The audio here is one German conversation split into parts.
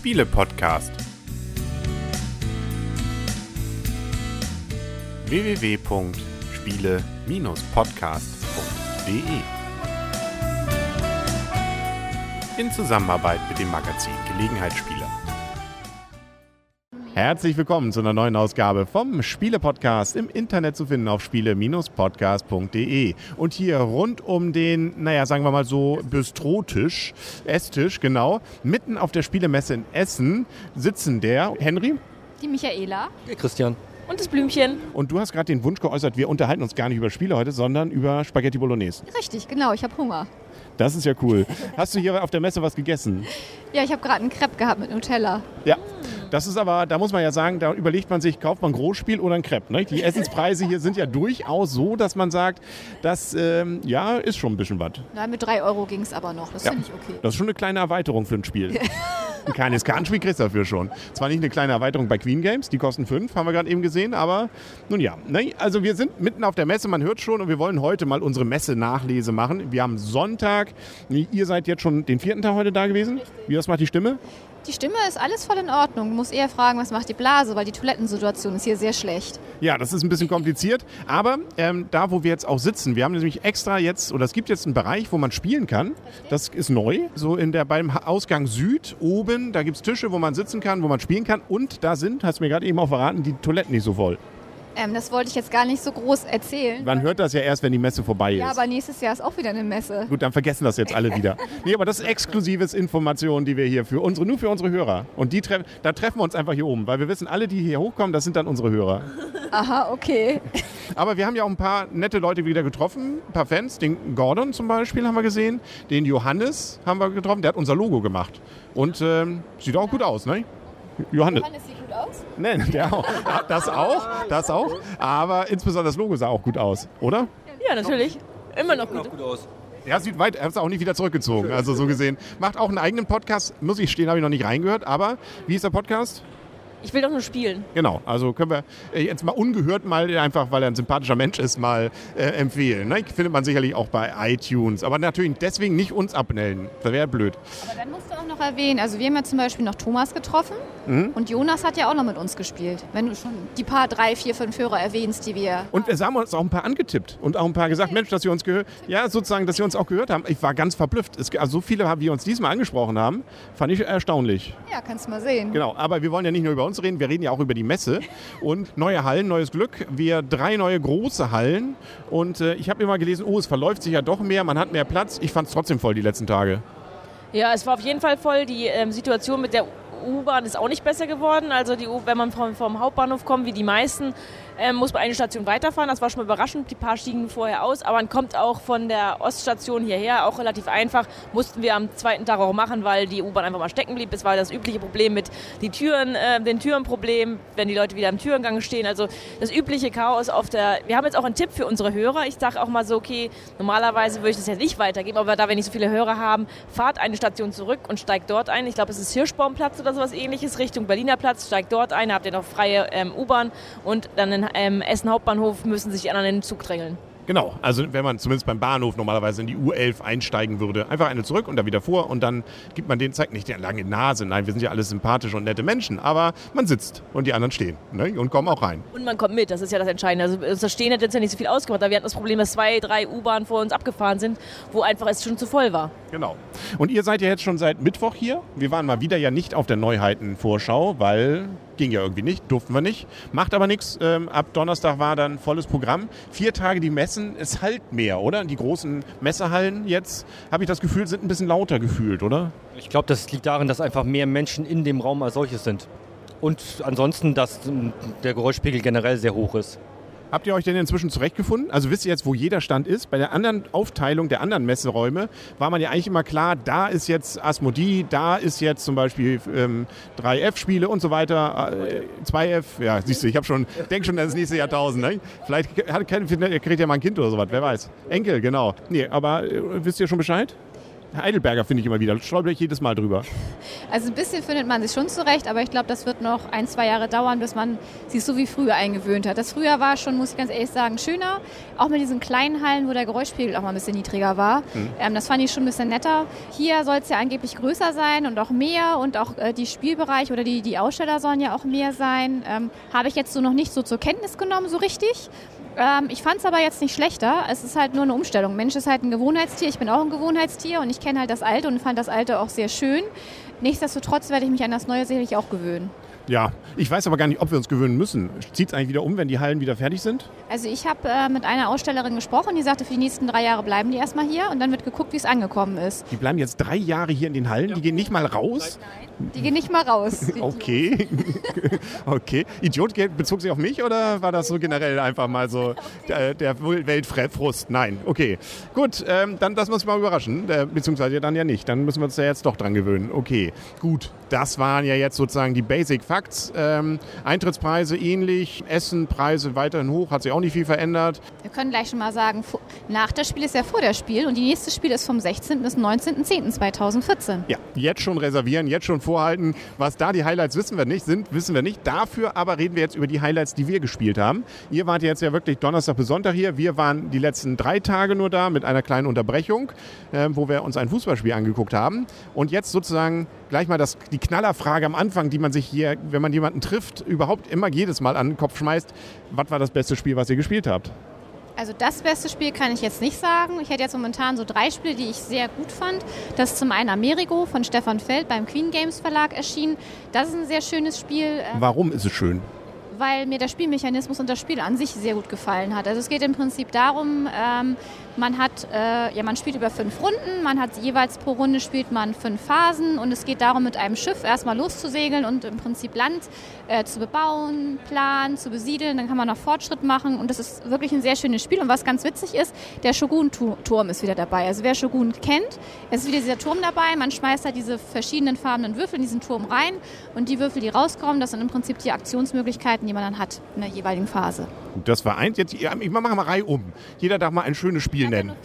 Spiele-Podcast. www.spiele-podcast.de In Zusammenarbeit mit dem Magazin Gelegenheitsspieler. Herzlich willkommen zu einer neuen Ausgabe vom Spiele-Podcast im Internet zu finden auf spiele-podcast.de. Und hier rund um den, naja, sagen wir mal so, Bistrotisch, Esstisch, genau, mitten auf der Spielemesse in Essen sitzen der Henry. Die Michaela. Der Christian. Und das Blümchen. Und du hast gerade den Wunsch geäußert, wir unterhalten uns gar nicht über Spiele heute, sondern über Spaghetti Bolognese. Richtig, genau, ich habe Hunger. Das ist ja cool. Hast du hier auf der Messe was gegessen? Ja, ich habe gerade einen Crepe gehabt mit Nutella. Ja. Das ist aber, da muss man ja sagen, da überlegt man sich, kauft man Großspiel oder ein Crepe. Ne? Die Essenspreise hier sind ja durchaus so, dass man sagt, das ähm, ja, ist schon ein bisschen was. Na, mit 3 Euro ging es aber noch. Das Ja. finde ich okay. Das ist schon eine kleine Erweiterung für ein Spiel. Ein kleines Kartenspiel kriegst du dafür schon. Zwar nicht eine kleine Erweiterung bei Queen Games, die kosten 5, haben wir gerade eben gesehen, aber nun ja. Ne? Also wir sind mitten auf der Messe, man hört schon, und wir wollen heute mal unsere Messe-Nachlese machen. Wir haben Sonntag, ihr seid jetzt schon den vierten Tag heute da gewesen. Wie das macht die Stimme? Die Stimme ist alles voll in Ordnung. Du musst eher fragen, was macht die Blase, weil die Toilettensituation ist hier sehr schlecht. Ja, das ist ein bisschen kompliziert, aber ähm, da, wo wir jetzt auch sitzen, wir haben nämlich extra jetzt, oder es gibt jetzt einen Bereich, wo man spielen kann. Das ist neu, so in der beim Ausgang Süd oben, da gibt es Tische, wo man sitzen kann, wo man spielen kann und da sind, hast du mir gerade eben auch verraten, die Toiletten nicht so voll. Ähm, das wollte ich jetzt gar nicht so groß erzählen. Man hört das ja erst, wenn die Messe vorbei ist. Ja, aber nächstes Jahr ist auch wieder eine Messe. Gut, dann vergessen das jetzt alle wieder. Nee, aber das ist exklusives Informationen, die wir hier für unsere, nur für unsere Hörer. Und die treffen, da treffen wir uns einfach hier oben, weil wir wissen, alle, die hier hochkommen, das sind dann unsere Hörer. Aha, okay. Aber wir haben ja auch ein paar nette Leute wieder getroffen, ein paar Fans. Den Gordon zum Beispiel haben wir gesehen, den Johannes haben wir getroffen, der hat unser Logo gemacht. Und ähm, sieht auch gut aus, ne? Johannes. Johannes sieht gut aus. Nein, der auch. Das auch, das auch. Aber insbesondere das Logo sah auch gut aus, oder? Ja, natürlich. Immer noch gut. gut aus. Ja, sieht weit, er hat es auch nicht wieder zurückgezogen. Also so gesehen. Macht auch einen eigenen Podcast, muss ich stehen, habe ich noch nicht reingehört. Aber wie ist der Podcast? Ich will doch nur spielen. Genau, also können wir äh, jetzt mal ungehört mal einfach, weil er ein sympathischer Mensch ist, mal äh, empfehlen. Ne? Findet man sicherlich auch bei iTunes. Aber natürlich deswegen nicht uns abmelden. Das wäre blöd. Aber dann musst du auch noch erwähnen, also wir haben ja zum Beispiel noch Thomas getroffen Mhm. und Jonas hat ja auch noch mit uns gespielt. Wenn du schon die paar drei, vier, fünf Hörer erwähnst, die wir... Und wir haben uns auch ein paar angetippt und auch ein paar gesagt, Mensch, dass sie uns gehört, ja, sozusagen, dass sie uns auch gehört haben. Ich war ganz verblüfft. Es, also so viele, wie uns diesmal angesprochen haben, fand ich erstaunlich. Ja, kannst du mal sehen. Genau, aber wir wollen ja nicht nur über uns reden, wir reden ja auch über die Messe und neue Hallen, neues Glück. Wir drei neue große Hallen und äh, ich habe immer gelesen, oh, es verläuft sich ja doch mehr, man hat mehr Platz. Ich fand es trotzdem voll die letzten Tage. Ja, es war auf jeden Fall voll. Die ähm, Situation mit der U-Bahn ist auch nicht besser geworden. Also die U wenn man vom, vom Hauptbahnhof kommt, wie die meisten, ähm, muss man eine Station weiterfahren. Das war schon mal überraschend. Die paar stiegen vorher aus. Aber man kommt auch von der Oststation hierher, auch relativ einfach. Mussten wir am zweiten Tag auch machen, weil die U-Bahn einfach mal stecken blieb. Es war das übliche Problem mit die Türen, äh, den Türenproblem, wenn die Leute wieder im Türengang stehen. Also das übliche Chaos auf der... Wir haben jetzt auch einen Tipp für unsere Hörer. Ich sage auch mal so, okay, normalerweise würde ich das jetzt nicht weitergeben, aber da wir nicht so viele Hörer haben, fahrt eine Station zurück und steigt dort ein. Ich glaube, es ist Hirschbaumplatz oder sowas ähnliches, Richtung Berliner Platz, steigt dort ein, habt ihr noch freie ähm, U-Bahn und dann in ähm, Essen Hauptbahnhof müssen sich in den Zug drängeln. Genau, also wenn man zumindest beim Bahnhof normalerweise in die U11 einsteigen würde, einfach eine zurück und dann wieder vor und dann gibt man den, zeigt nicht die lange Nase, nein, wir sind ja alle sympathische und nette Menschen, aber man sitzt und die anderen stehen ne, und kommen auch rein. Und man kommt mit, das ist ja das Entscheidende. Also das Stehen hat jetzt ja nicht so viel ausgemacht, aber wir hatten das Problem, dass zwei, drei U-Bahnen vor uns abgefahren sind, wo einfach es schon zu voll war. Genau. Und ihr seid ja jetzt schon seit Mittwoch hier. Wir waren mal wieder ja nicht auf der Neuheiten-Vorschau, weil ging ja irgendwie nicht, durften wir nicht. Macht aber nichts. Ähm, ab Donnerstag war dann volles Programm. Vier Tage die Messen, es halt mehr, oder? Die großen Messehallen jetzt, habe ich das Gefühl, sind ein bisschen lauter gefühlt, oder? Ich glaube, das liegt darin, dass einfach mehr Menschen in dem Raum als solches sind. Und ansonsten, dass ähm, der Geräuschpegel generell sehr hoch ist. Habt ihr euch denn inzwischen zurechtgefunden? Also wisst ihr jetzt, wo jeder Stand ist? Bei der anderen Aufteilung der anderen Messeräume war man ja eigentlich immer klar, da ist jetzt Asmodee, da ist jetzt zum Beispiel ähm, 3F-Spiele und so weiter, äh, 2F, ja, siehst du, ich habe schon, denk schon an das nächste Jahrtausend. Ne? Vielleicht hat, kriegt ja mal ein Kind oder sowas, wer weiß. Enkel, genau. Nee, aber äh, wisst ihr schon Bescheid? Heidelberger finde ich immer wieder. Stolper ich jedes Mal drüber. Also ein bisschen findet man sich schon zurecht, aber ich glaube, das wird noch ein, zwei Jahre dauern, bis man sich so wie früher eingewöhnt hat. Das früher war schon, muss ich ganz ehrlich sagen, schöner. Auch mit diesen kleinen Hallen, wo der Geräuschpegel auch mal ein bisschen niedriger war. Mhm. Ähm, das fand ich schon ein bisschen netter. Hier soll es ja angeblich größer sein und auch mehr und auch äh, die Spielbereiche oder die, die Aussteller sollen ja auch mehr sein. Ähm, Habe ich jetzt so noch nicht so zur Kenntnis genommen, so richtig. Ähm, ich fand es aber jetzt nicht schlechter. Es ist halt nur eine Umstellung. Mensch ist halt ein Gewohnheitstier. Ich bin auch ein Gewohnheitstier und ich kenne halt das Alte und fand das Alte auch sehr schön. Nichtsdestotrotz werde ich mich an das Neue sicherlich auch gewöhnen. Ja, ich weiß aber gar nicht, ob wir uns gewöhnen müssen. Zieht es eigentlich wieder um, wenn die Hallen wieder fertig sind? Also ich habe äh, mit einer Ausstellerin gesprochen, die sagte, für die nächsten drei Jahre bleiben die erstmal hier und dann wird geguckt, wie es angekommen ist. Die bleiben jetzt drei Jahre hier in den Hallen, die gehen nicht mal raus? Nein, die gehen nicht mal raus. okay. okay. Idiot bezog sich auf mich oder war das so generell einfach mal so der, der Weltfrust? Nein, okay. Gut, ähm, dann das muss ich mal überraschen, äh, beziehungsweise dann ja nicht. Dann müssen wir uns ja jetzt doch dran gewöhnen. Okay, gut. Das waren ja jetzt sozusagen die Basic Facts. Ähm, Eintrittspreise ähnlich, Essenpreise weiterhin hoch, hat sich auch nicht viel verändert. Wir können gleich schon mal sagen, nach das Spiel ist ja vor der Spiel und die nächste Spiel ist vom 16. bis 19.10.2014. Ja, jetzt schon reservieren, jetzt schon vorhalten. Was da die Highlights wissen wir nicht, sind, wissen wir nicht. Dafür aber reden wir jetzt über die Highlights, die wir gespielt haben. Ihr wart jetzt ja wirklich Donnerstag bis Sonntag hier. Wir waren die letzten drei Tage nur da mit einer kleinen Unterbrechung, äh, wo wir uns ein Fußballspiel angeguckt haben. Und jetzt sozusagen gleich mal das, die Knallerfrage am Anfang, die man sich hier, wenn man jemanden trifft, überhaupt immer jedes Mal an den Kopf schmeißt. Was war das beste Spiel, was ihr gespielt habt? Also das beste Spiel kann ich jetzt nicht sagen. Ich hätte jetzt momentan so drei Spiele, die ich sehr gut fand. Das ist zum einen Amerigo von Stefan Feld beim Queen Games Verlag erschienen. Das ist ein sehr schönes Spiel. Warum ist es schön? weil mir der Spielmechanismus und das Spiel an sich sehr gut gefallen hat. Also es geht im Prinzip darum, ähm, man hat, äh, ja, man spielt über fünf Runden, man hat jeweils pro Runde spielt man fünf Phasen und es geht darum, mit einem Schiff erstmal loszusegeln und im Prinzip Land äh, zu bebauen, planen, zu besiedeln. Dann kann man noch Fortschritt machen und das ist wirklich ein sehr schönes Spiel. Und was ganz witzig ist, der Shogun-Turm ist wieder dabei. Also wer Shogun kennt, ist wieder dieser Turm dabei. Man schmeißt halt diese verschiedenen farbenen Würfel in diesen Turm rein und die Würfel, die rauskommen, das sind im Prinzip die Aktionsmöglichkeiten, die man dann hat in der jeweiligen Phase. Das war eins. Jetzt, ich mache mal Reihe um. Jeder darf mal ein schönes Spiel nennen.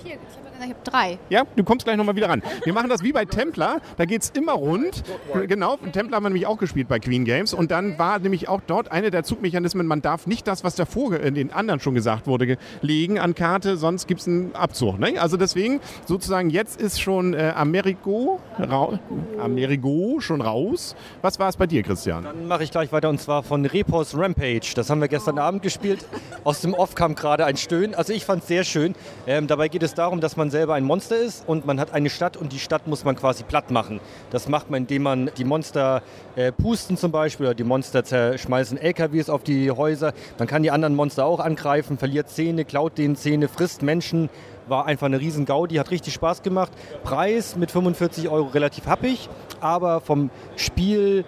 Ich habe drei. Ja, du kommst gleich nochmal wieder ran. Wir machen das wie bei Templar. Da geht es immer rund. Genau, Templar haben wir nämlich auch gespielt bei Queen Games. Und dann war nämlich auch dort eine der Zugmechanismen, man darf nicht das, was davor in den anderen schon gesagt wurde, legen an Karte, sonst gibt es einen Abzug. Ne? Also deswegen sozusagen jetzt ist schon äh, Amerigo, Amerigo schon raus. Was war es bei dir, Christian? Dann mache ich gleich weiter und zwar von Repos Rampage. Das haben wir gestern Abend gespielt. Aus dem Off kam gerade ein Stöhnen. Also ich fand es sehr schön. Ähm, dabei geht es darum, dass man selber ein Monster ist und man hat eine Stadt und die Stadt muss man quasi platt machen. Das macht man, indem man die Monster äh, pusten zum Beispiel oder die Monster zerschmeißen LKWs auf die Häuser. Man kann die anderen Monster auch angreifen, verliert Zähne, klaut denen Zähne, frisst Menschen. War einfach eine riesen Gaudi, hat richtig Spaß gemacht. Preis mit 45 Euro relativ happig, aber vom Spiel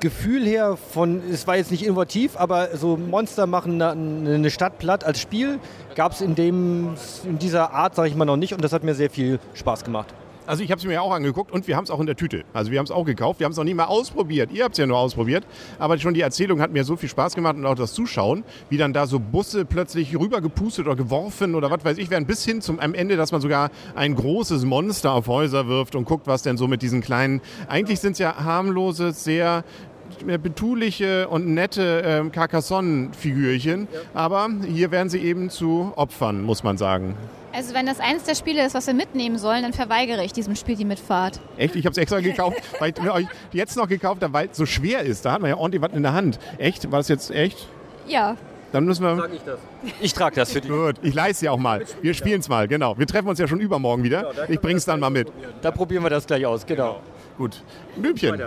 Gefühl her von, es war jetzt nicht innovativ, aber so Monster machen eine Stadt platt als Spiel gab es in, in dieser Art, sage ich mal, noch nicht und das hat mir sehr viel Spaß gemacht. Also ich habe es mir auch angeguckt und wir haben es auch in der Tüte. Also wir haben es auch gekauft. Wir haben es noch nie mal ausprobiert. Ihr habt es ja nur ausprobiert. Aber schon die Erzählung hat mir so viel Spaß gemacht und auch das Zuschauen, wie dann da so Busse plötzlich rübergepustet oder geworfen oder was weiß ich werden, bis hin zum am Ende, dass man sogar ein großes Monster auf Häuser wirft und guckt, was denn so mit diesen kleinen, eigentlich sind es ja harmlose, sehr betuliche und nette ähm, Carcassonne-Figürchen. Ja. Aber hier werden sie eben zu Opfern, muss man sagen. Also wenn das eines der Spiele ist, was wir mitnehmen sollen, dann verweigere ich diesem Spiel die Mitfahrt. Echt? Ich habe es extra gekauft, weil ich euch jetzt noch gekauft habe, weil es so schwer ist. Da hat man ja ordentlich was in der Hand. Echt? War das jetzt echt? Ja. Dann müssen wir. Trage ich das. Ich trage das für dich. Gut, ich leiste ja auch mal. Wir spielen es mal, genau. Wir treffen uns ja schon übermorgen wieder. Ich bringe es dann mal mit. Da probieren wir das gleich aus, genau. Gut. Blümchen.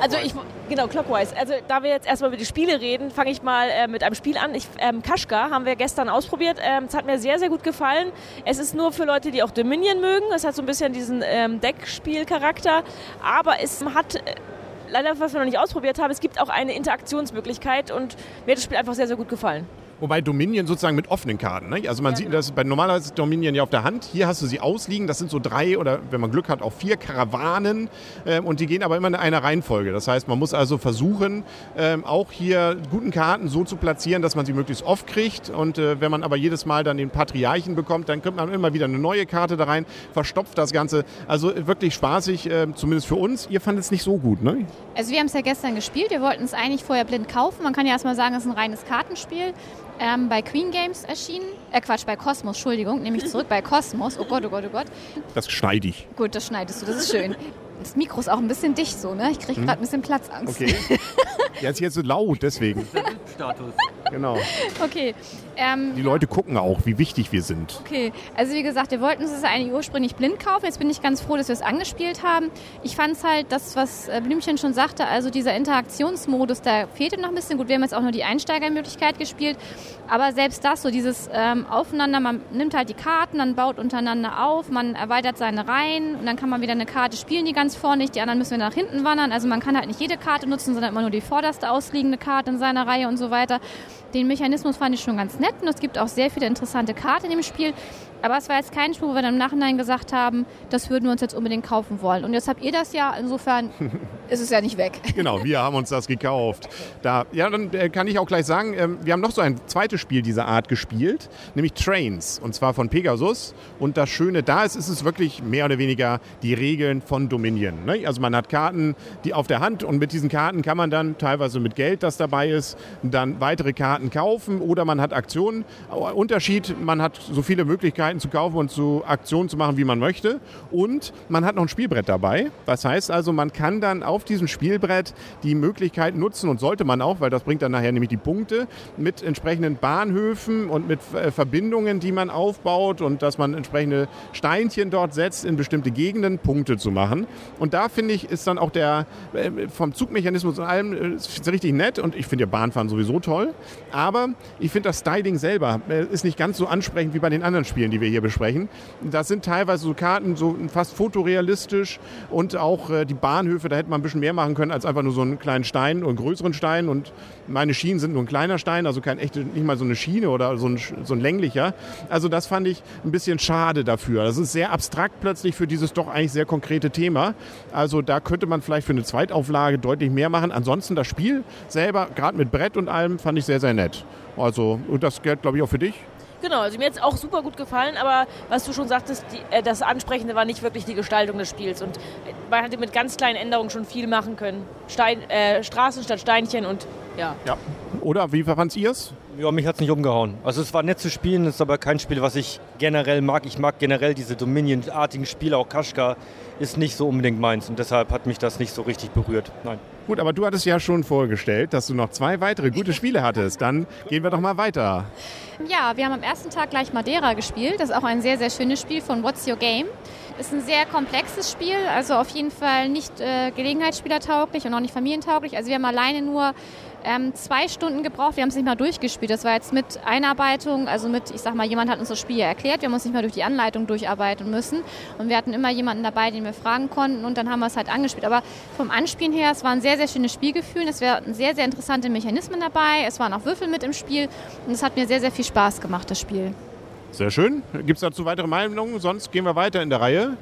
Also ich, genau, Clockwise. Also da wir jetzt erstmal über die Spiele reden, fange ich mal äh, mit einem Spiel an. Ich, ähm, Kaschka haben wir gestern ausprobiert. Ähm, es hat mir sehr, sehr gut gefallen. Es ist nur für Leute, die auch Dominion mögen. Es hat so ein bisschen diesen ähm, Deckspielcharakter. Aber es hat... Äh, leider, was wir noch nicht ausprobiert haben, es gibt auch eine Interaktionsmöglichkeit und mir hat das Spiel einfach sehr, sehr gut gefallen. Wobei Dominion sozusagen mit offenen Karten. Ne? Also man Ja, sieht, genau. das bei normalerweise ist Dominion ja auf der Hand. Hier hast du sie ausliegen. Das sind so drei oder wenn man Glück hat auch vier Karawanen ähm, und die gehen aber immer in einer Reihenfolge. Das heißt, man muss also versuchen, ähm, auch hier guten Karten so zu platzieren, dass man sie möglichst oft kriegt. Und äh, wenn man aber jedes Mal dann den Patriarchen bekommt, dann kriegt man immer wieder eine neue Karte da rein, verstopft das Ganze. Also wirklich spaßig, äh, zumindest für uns. Ihr fandet es nicht so gut, ne? Also wir haben es ja gestern gespielt. Wir wollten es eigentlich vorher blind kaufen. Man kann ja erstmal sagen, es ist ein reines Kartenspiel. Ähm, bei Queen Games erschienen. Äh, Quatsch, bei Cosmos, Entschuldigung. Nehme ich zurück bei Cosmos. Oh Gott, oh Gott, oh Gott. Das schneide ich. Gut, das schneidest du, das ist schön. Das Mikro ist auch ein bisschen dicht so, ne? Ich kriege gerade ein bisschen Platzangst. Okay. ja, ist jetzt so laut, deswegen. Status. Genau. Okay. Ähm, Die Leute gucken auch, wie wichtig wir sind. Okay, also wie gesagt, wir wollten uns das eigentlich ursprünglich blind kaufen. Jetzt bin ich ganz froh, dass wir es angespielt haben. Ich fand es halt, das, was äh, Blümchen schon sagte, also dieser Interaktionsmodus, da fehlte noch ein bisschen. Gut, wir haben jetzt auch nur die Einsteigermöglichkeit gespielt. Aber selbst das, so dieses ähm, Aufeinander, man nimmt halt die Karten, dann baut untereinander auf, man erweitert seine Reihen und dann kann man wieder eine Karte spielen, die ganz vorne ist. Die anderen müssen wir nach hinten wandern. Also man kann halt nicht jede Karte nutzen, sondern immer nur die vorderste ausliegende Karte in seiner Reihe und so weiter. Den Mechanismus fand ich schon ganz nett und es gibt auch sehr viele interessante Karten im Spiel. Aber es war jetzt kein Spiel, wo wir dann im Nachhinein gesagt haben, das würden wir uns jetzt unbedingt kaufen wollen. Und jetzt habt ihr das ja, insofern ist es ja nicht weg. Genau, wir haben uns das gekauft. Da, ja, dann äh, kann ich auch gleich sagen, ähm, wir haben noch so ein zweites Spiel dieser Art gespielt, nämlich Trains, und zwar von Pegasus. Und das Schöne da ist, ist es wirklich mehr oder weniger die Regeln von Dominion. Ne? Also man hat Karten, die auf der Hand und mit diesen Karten kann man dann teilweise mit Geld, das dabei ist, dann weitere Karten kaufen oder man hat Aktionen. Unterschied, man hat so viele Möglichkeiten zu kaufen und zu Aktionen zu machen, wie man möchte. Und man hat noch ein Spielbrett dabei. Das heißt also, man kann dann auf diesem Spielbrett die Möglichkeit nutzen und sollte man auch, weil das bringt dann nachher nämlich die Punkte, mit entsprechenden Bahnhöfen und mit äh, Verbindungen, die man aufbaut und dass man entsprechende Steinchen dort setzt, in bestimmte Gegenden Punkte zu machen. Und da finde ich, ist dann auch der äh, vom Zugmechanismus und allem äh, richtig nett und ich finde ja Bahnfahren sowieso toll. Aber ich finde das Styling selber ist nicht ganz so ansprechend wie bei den anderen Spielen, die wir hier besprechen. Das sind teilweise so Karten, so fast fotorealistisch und auch äh, die Bahnhöfe, da hätte man ein bisschen mehr machen können als einfach nur so einen kleinen Stein einen größeren Stein. Und meine Schienen sind nur ein kleiner Stein, also kein echte, nicht mal so eine Schiene oder so ein, so ein länglicher. Also das fand ich ein bisschen schade dafür. Das ist sehr abstrakt plötzlich für dieses doch eigentlich sehr konkrete Thema. Also da könnte man vielleicht für eine Zweitauflage deutlich mehr machen. Ansonsten das Spiel selber, gerade mit Brett und allem, fand ich sehr, sehr nett. Also, und das gilt, glaube ich, auch für dich. Genau, also mir hat es auch super gut gefallen, aber was du schon sagtest, die, äh, das Ansprechende war nicht wirklich die Gestaltung des Spiels. Und äh, man hätte mit ganz kleinen Änderungen schon viel machen können. Stein, äh, Straßen statt Steinchen und ja. Ja. Oder wie fand ihr es? Ja, mich hat es nicht umgehauen. Also es war nett zu spielen, es ist aber kein Spiel, was ich generell mag. Ich mag generell diese Dominion-artigen Spiele, auch Kaschka ist nicht so unbedingt meins und deshalb hat mich das nicht so richtig berührt. Nein. Gut, aber du hattest ja schon vorgestellt, dass du noch zwei weitere gute Spiele hattest. Dann gehen wir doch mal weiter. Ja, wir haben am ersten Tag gleich Madeira gespielt. Das ist auch ein sehr, sehr schönes Spiel von What's Your Game. Ist ein sehr komplexes Spiel, also auf jeden Fall nicht äh, Gelegenheitsspielertauglich und auch nicht familientauglich. Also wir haben alleine nur ähm, zwei Stunden gebraucht. Wir haben es nicht mal durchgespielt. Das war jetzt mit Einarbeitung, also mit, ich sag mal, jemand hat uns das Spiel ja erklärt. Wir haben uns nicht mal durch die Anleitung durcharbeiten müssen. Und wir hatten immer jemanden dabei, den wir fragen konnten und dann haben wir es halt angespielt. Aber vom Anspielen her, es war ein sehr, sehr schönes Spielgefühl. Es waren sehr, sehr interessante Mechanismen dabei. Es waren auch Würfel mit im Spiel und es hat mir sehr, sehr viel Spaß gemacht, das Spiel. Sehr schön. Gibt es dazu weitere Meinungen? Sonst gehen wir weiter in der Reihe.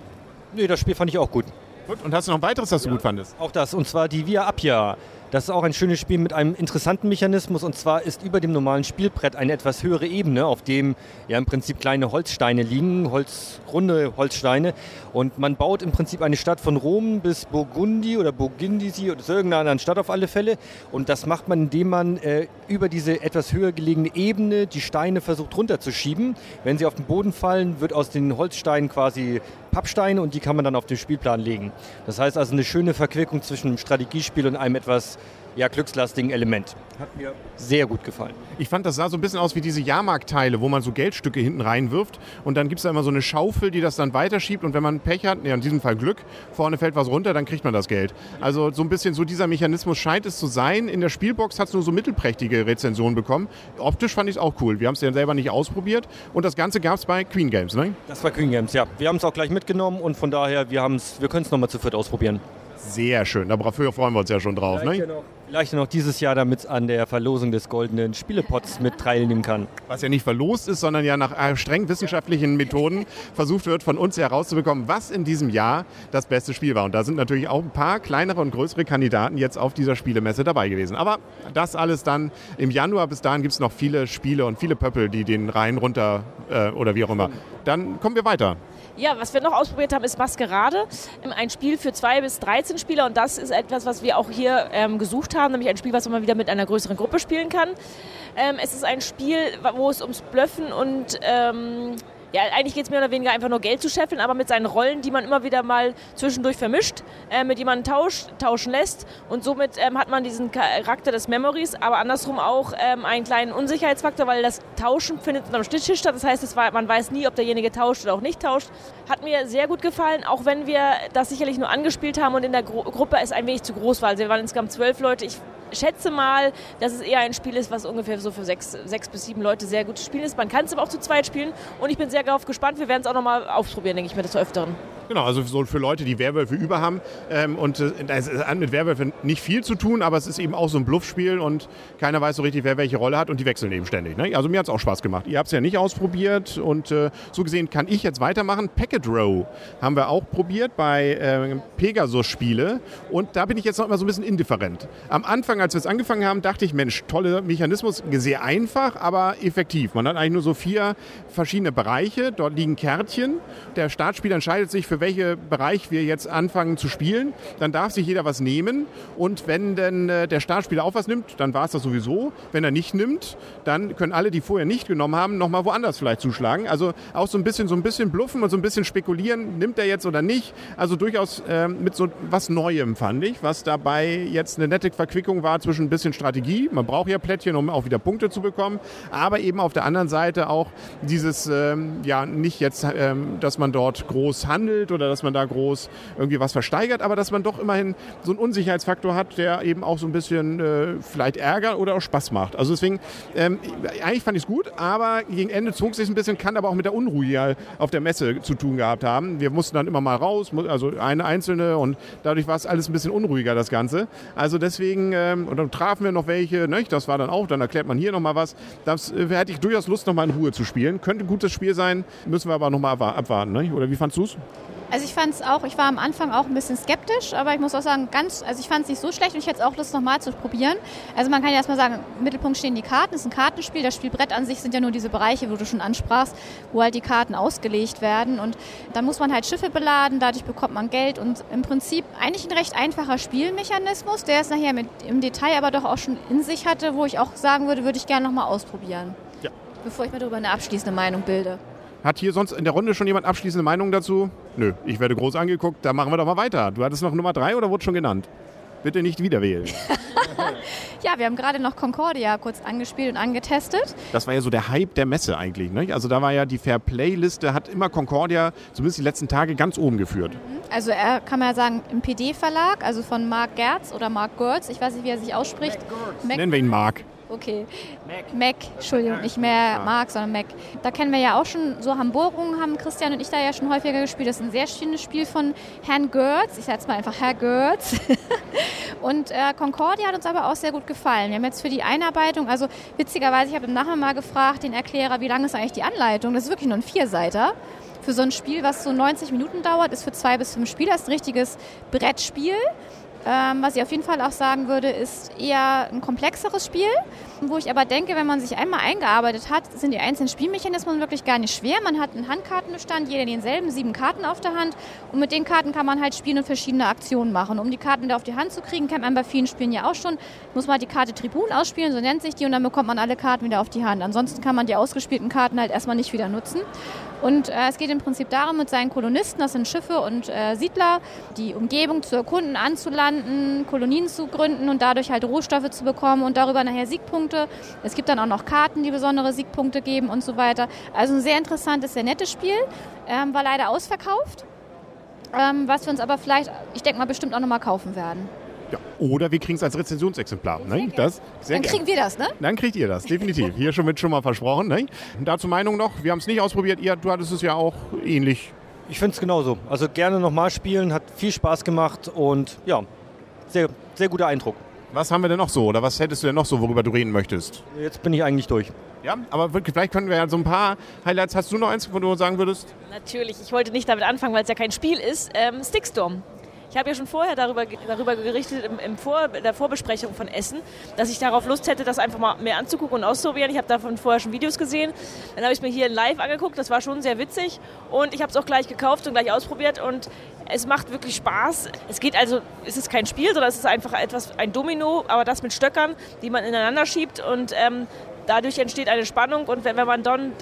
Nee, das Spiel fand ich auch gut. Gut. Und hast du noch ein weiteres, das du gut fandest? Auch das, und zwar die Via Appia. Das ist auch ein schönes Spiel mit einem interessanten Mechanismus. Und zwar ist über dem normalen Spielbrett eine etwas höhere Ebene, auf dem ja im Prinzip kleine Holzsteine liegen, Holz, runde Holzsteine. Und man baut im Prinzip eine Stadt von Rom bis Burgundi oder Burgundisi oder so irgendeiner anderen Stadt auf alle Fälle. Und das macht man, indem man äh, über diese etwas höher gelegene Ebene die Steine versucht runterzuschieben. Wenn sie auf den Boden fallen, wird aus den Holzsteinen quasi Pappsteine und die kann man dann auf den Spielplan legen. Das heißt also eine schöne Verquickung zwischen einem Strategiespiel und einem etwas ja, glückslastigen Element. Hat mir sehr gut gefallen. Ich fand, das sah so ein bisschen aus wie diese Jahrmarktteile, wo man so Geldstücke hinten reinwirft und dann gibt es da immer so eine Schaufel, die das dann weiterschiebt und wenn man Pech hat, ja, in diesem Fall Glück, vorne fällt was runter, dann kriegt man das Geld. Also so ein bisschen so dieser Mechanismus scheint es zu sein. In der Spielbox hat es nur so mittelprächtige Rezensionen bekommen. Optisch fand ich es auch cool. Wir haben es ja selber nicht ausprobiert und das Ganze gab es bei Queen Games, ne? Das war Queen Games, ja. Wir haben es auch gleich mitgenommen und von daher, wir, haben's- wir können es nochmal zu viert ausprobieren. Sehr schön, dafür freuen wir uns ja schon drauf. Ne? Vielleicht noch dieses Jahr, damit an der Verlosung des goldenen Spielepots mit teilnehmen kann. Was ja nicht verlost ist, sondern ja nach äh, streng wissenschaftlichen Methoden versucht wird, von uns herauszubekommen, was in diesem Jahr das beste Spiel war. Und da sind natürlich auch ein paar kleinere und größere Kandidaten jetzt auf dieser Spielemesse dabei gewesen. Aber das alles dann im Januar. Bis dahin gibt es noch viele Spiele und viele Pöppel, die den Rhein runter äh, oder wie auch immer. Dann kommen wir weiter. Ja, was wir noch ausprobiert haben, ist Maskerade. Ein Spiel für zwei bis 13 Spieler und das ist etwas, was wir auch hier ähm, gesucht haben, nämlich ein Spiel, was man wieder mit einer größeren Gruppe spielen kann. Ähm, es ist ein Spiel, wo es ums Blöffen und ähm, ja, eigentlich geht es mehr oder weniger einfach nur Geld zu scheffeln, aber mit seinen Rollen, die man immer wieder mal zwischendurch vermischt, äh, mit jemandem tauscht, tauschen lässt. Und somit ähm, hat man diesen Charakter des Memories, aber andersrum auch ähm, einen kleinen Unsicherheitsfaktor, weil das Tauschen findet am Stitchtisch statt. Das heißt, war, man weiß nie, ob derjenige tauscht oder auch nicht tauscht. Hat mir sehr gut gefallen, auch wenn wir das sicherlich nur angespielt haben und in der Gru Gruppe es ein wenig zu groß war. Also wir waren insgesamt zwölf Leute. Ich schätze mal, dass es eher ein Spiel ist, was ungefähr so für sechs, sechs bis sieben Leute sehr gut spielen ist. Man kann es aber auch zu zweit spielen und ich bin sehr darauf gespannt. Wir werden es auch nochmal ausprobieren, denke ich mir, das zu Öfteren. Genau, also so für Leute, die Werwölfe über haben. Ähm, und äh, es hat mit Werwölfen nicht viel zu tun, aber es ist eben auch so ein Bluffspiel und keiner weiß so richtig, wer welche Rolle hat und die wechseln eben ständig. Ne? Also mir hat es auch Spaß gemacht. Ihr habt es ja nicht ausprobiert und äh, so gesehen kann ich jetzt weitermachen. Packet Row haben wir auch probiert bei äh, Pegasus Spiele und da bin ich jetzt noch immer so ein bisschen indifferent. Am Anfang, als wir es angefangen haben, dachte ich, Mensch, tolle Mechanismus, sehr einfach, aber effektiv. Man hat eigentlich nur so vier verschiedene Bereiche. Dort liegen Kärtchen. Der Startspieler entscheidet sich, für welchen Bereich wir jetzt anfangen zu spielen. Dann darf sich jeder was nehmen und wenn denn äh, der Startspieler auch was nimmt, dann war es das sowieso. Wenn er nicht nimmt, dann können alle, die vorher nicht genommen haben, nochmal woanders vielleicht zuschlagen. Also auch so ein bisschen, so ein bisschen bluffen und so ein bisschen spekulieren, nimmt er jetzt oder nicht. Also durchaus äh, mit so was Neuem fand ich, was dabei jetzt eine nette Verquickung war zwischen ein bisschen Strategie. Man braucht ja Plättchen, um auch wieder Punkte zu bekommen, aber eben auf der anderen Seite auch dieses, ähm, ja, nicht jetzt, ähm, dass man dort groß handelt oder dass man da groß irgendwie was versteigert, aber dass man doch immerhin so einen Unsicherheitsfaktor hat, der eben auch so ein bisschen äh, vielleicht Ärger oder auch Spaß macht. Also deswegen, ähm, eigentlich fand ich es gut, aber gegen Ende zog es sich ein bisschen, kann aber auch mit der Unruhe auf der Messe zu tun gehabt haben. Wir mussten dann immer mal raus, also eine einzelne und dadurch war es alles ein bisschen unruhiger, das Ganze. Also deswegen, ähm, und dann trafen wir noch welche, ne? das war dann auch, dann erklärt man hier nochmal was. Das äh, hätte ich durchaus Lust, nochmal in Ruhe zu spielen. Könnte ein gutes Spiel sein, müssen wir aber nochmal abwarten. Ne? Oder wie fandst du es? Also ich fand es auch, ich war am Anfang auch ein bisschen skeptisch, aber ich muss auch sagen, ganz, also ich fand es nicht so schlecht und ich hätte auch Lust nochmal zu probieren. Also man kann ja erstmal sagen, im Mittelpunkt stehen die Karten, es ist ein Kartenspiel, das Spielbrett an sich sind ja nur diese Bereiche, wo du schon ansprachst, wo halt die Karten ausgelegt werden und dann muss man halt Schiffe beladen, dadurch bekommt man Geld und im Prinzip eigentlich ein recht einfacher Spielmechanismus, der es nachher mit, im Detail aber doch auch schon in sich hatte, wo ich auch sagen würde, würde ich gerne nochmal ausprobieren. Ja. Bevor ich mir darüber eine abschließende Meinung bilde. Hat hier sonst in der Runde schon jemand abschließende Meinung dazu? Nö, ich werde groß angeguckt, da machen wir doch mal weiter. Du hattest noch Nummer drei oder wurde schon genannt? Bitte nicht wieder wählen. ja, wir haben gerade noch Concordia kurz angespielt und angetestet. Das war ja so der Hype der Messe eigentlich. Ne? Also da war ja die Fair Play-Liste, hat immer Concordia zumindest die letzten Tage ganz oben geführt. Mhm. Also er kann man ja sagen im PD-Verlag, also von Mark Gerz oder Mark Gertz, ich weiß nicht, wie er sich ausspricht. Mac Nennen wir ihn Mark. Okay. Mac. Mac, Entschuldigung, nicht mehr Mark, sondern Mac. Da kennen wir ja auch schon so Hamburgungen, haben Christian und ich da ja schon häufiger gespielt. Das ist ein sehr schönes Spiel von Herrn Görz. Ich sage jetzt mal einfach Herr Görz. und äh, Concordia hat uns aber auch sehr gut gefallen. Wir haben jetzt für die Einarbeitung, also witzigerweise, ich habe im Nachhinein mal gefragt, den Erklärer, wie lange ist eigentlich die Anleitung? Das ist wirklich nur ein Vierseiter für so ein Spiel, was so 90 Minuten dauert, ist für zwei bis fünf Spieler, ist ein richtiges Brettspiel. Ähm, was ich auf jeden Fall auch sagen würde, ist eher ein komplexeres Spiel, wo ich aber denke, wenn man sich einmal eingearbeitet hat, sind die einzelnen Spielmechanismen wirklich gar nicht schwer. Man hat einen Handkartenbestand, jeder denselben, sieben Karten auf der Hand und mit den Karten kann man halt spielen und verschiedene Aktionen machen. Um die Karten da auf die Hand zu kriegen, kennt man bei vielen Spielen ja auch schon, muss man die Karte Tribun ausspielen, so nennt sich die, und dann bekommt man alle Karten wieder auf die Hand. Ansonsten kann man die ausgespielten Karten halt erstmal nicht wieder nutzen. Und äh, es geht im Prinzip darum, mit seinen Kolonisten, das sind Schiffe und äh, Siedler, die Umgebung zu erkunden, anzulanden, Kolonien zu gründen und dadurch halt Rohstoffe zu bekommen und darüber nachher Siegpunkte. Es gibt dann auch noch Karten, die besondere Siegpunkte geben und so weiter. Also ein sehr interessantes, sehr nettes Spiel. Ähm, war leider ausverkauft. Ähm, was wir uns aber vielleicht, ich denke mal, bestimmt auch nochmal kaufen werden. Ja, oder wir kriegen es als Rezensionsexemplar. Ne? Das, sehr Dann kriegen wir das, ne? Dann kriegt ihr das, definitiv. Hier schon mit schon mal versprochen. Ne? dazu Meinung noch, wir haben es nicht ausprobiert. Ihr, du hattest es ja auch ähnlich Ich finde es genauso. Also gerne nochmal spielen, hat viel Spaß gemacht und ja, sehr, sehr guter Eindruck. Was haben wir denn noch so oder was hättest du denn noch so, worüber du reden möchtest? Jetzt bin ich eigentlich durch. Ja, aber vielleicht können wir ja so ein paar Highlights. Hast du noch eins, wo du sagen würdest? Natürlich, ich wollte nicht damit anfangen, weil es ja kein Spiel ist. Ähm, Stickstorm. Ich habe ja schon vorher darüber, darüber gerichtet, im, im Vor, der Vorbesprechung von Essen, dass ich darauf Lust hätte, das einfach mal mehr anzugucken und auszuprobieren. Ich habe davon vorher schon Videos gesehen. Dann habe ich mir hier live angeguckt. Das war schon sehr witzig. Und ich habe es auch gleich gekauft und gleich ausprobiert. Und es macht wirklich Spaß. Es geht also, es ist kein Spiel, sondern es ist einfach etwas, ein Domino, aber das mit Stöckern, die man ineinander schiebt. Und ähm, dadurch entsteht eine Spannung und wenn, wenn man dann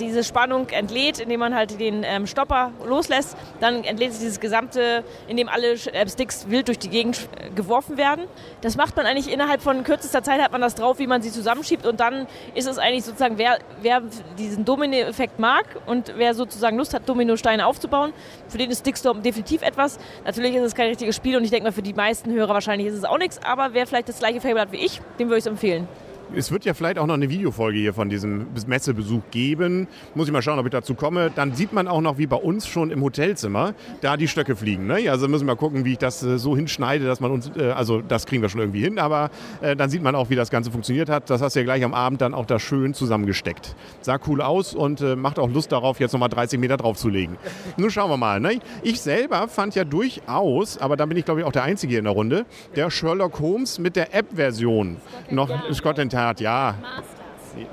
diese Spannung entlädt, indem man halt den ähm, Stopper loslässt, dann entlädt sich dieses gesamte, indem alle äh, Sticks wild durch die Gegend äh, geworfen werden. Das macht man eigentlich innerhalb von kürzester Zeit, hat man das drauf, wie man sie zusammenschiebt und dann ist es eigentlich sozusagen, wer, wer diesen Domino-Effekt mag und wer sozusagen Lust hat, Dominosteine aufzubauen, für den ist Stickstorm definitiv etwas. Natürlich ist es kein richtiges Spiel und ich denke mal, für die meisten Hörer wahrscheinlich ist es auch nichts, aber wer vielleicht das gleiche Fable hat wie ich, dem würde ich es empfehlen. Es wird ja vielleicht auch noch eine Videofolge hier von diesem Messebesuch geben. Muss ich mal schauen, ob ich dazu komme. Dann sieht man auch noch, wie bei uns schon im Hotelzimmer, da die Stöcke fliegen. Ne? Also müssen wir mal gucken, wie ich das äh, so hinschneide, dass man uns, äh, also das kriegen wir schon irgendwie hin, aber äh, dann sieht man auch, wie das Ganze funktioniert hat. Das hast du ja gleich am Abend dann auch da schön zusammengesteckt. Sah cool aus und macht auch Lust darauf, jetzt nochmal 30 Meter draufzulegen. Nun schauen wir mal. Ne? Ich selber fand ja durchaus, aber da bin ich glaube ich auch der Einzige hier in der Runde, der Sherlock Holmes mit der App-Version noch Scotland Tat, ja.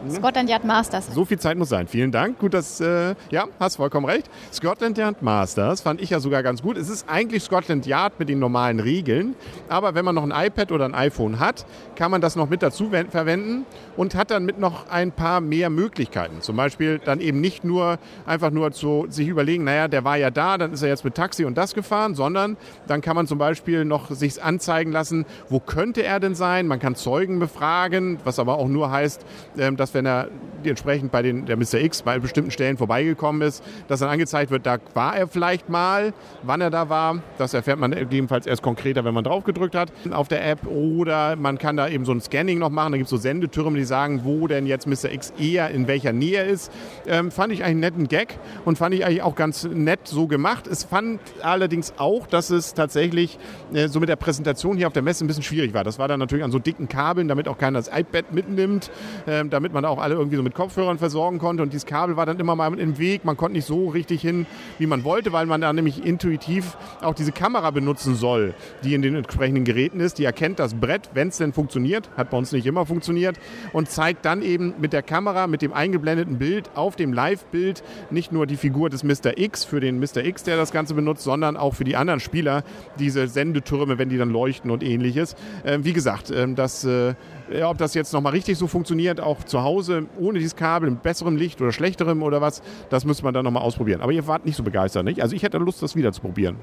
Scotland Yard Masters. So viel Zeit muss sein. Vielen Dank. Gut, dass, äh, ja, hast vollkommen recht. Scotland Yard Masters fand ich ja sogar ganz gut. Es ist eigentlich Scotland Yard mit den normalen Regeln, aber wenn man noch ein iPad oder ein iPhone hat, kann man das noch mit dazu verwenden und hat dann mit noch ein paar mehr Möglichkeiten. Zum Beispiel dann eben nicht nur einfach nur zu sich überlegen, naja, der war ja da, dann ist er jetzt mit Taxi und das gefahren, sondern dann kann man zum Beispiel noch sich anzeigen lassen, wo könnte er denn sein? Man kann Zeugen befragen, was aber auch nur heißt, ähm, dass wenn er entsprechend bei den, der Mr. X bei bestimmten Stellen vorbeigekommen ist, dass dann angezeigt wird, da war er vielleicht mal, wann er da war. Das erfährt man gegebenenfalls erst konkreter, wenn man drauf gedrückt hat auf der App. Oder man kann da eben so ein Scanning noch machen. Da gibt es so Sendetürme, die sagen, wo denn jetzt Mr. X eher in welcher Nähe ist. Ähm, fand ich eigentlich einen netten Gag und fand ich eigentlich auch ganz nett so gemacht. Es fand allerdings auch, dass es tatsächlich äh, so mit der Präsentation hier auf der Messe ein bisschen schwierig war. Das war dann natürlich an so dicken Kabeln, damit auch keiner das iPad mitnimmt, ähm, damit man auch alle irgendwie so mit Kopfhörern versorgen konnte. Und dieses Kabel war dann immer mal im Weg. Man konnte nicht so richtig hin, wie man wollte, weil man da nämlich intuitiv auch diese Kamera benutzen soll, die in den entsprechenden Geräten ist. Die erkennt das Brett, wenn es denn funktioniert. Hat bei uns nicht immer funktioniert. Und zeigt dann eben mit der Kamera, mit dem eingeblendeten Bild auf dem Live-Bild nicht nur die Figur des Mr. X für den Mr. X, der das Ganze benutzt, sondern auch für die anderen Spieler diese Sendetürme, wenn die dann leuchten und ähnliches. Ähm, wie gesagt, ähm, das äh, ob das jetzt nochmal richtig so funktioniert, auch zu Hause ohne dieses Kabel, mit besserem Licht oder schlechterem oder was, das müsste man dann nochmal ausprobieren. Aber ihr wart nicht so begeistert, nicht? Also ich hätte Lust, das wieder zu probieren.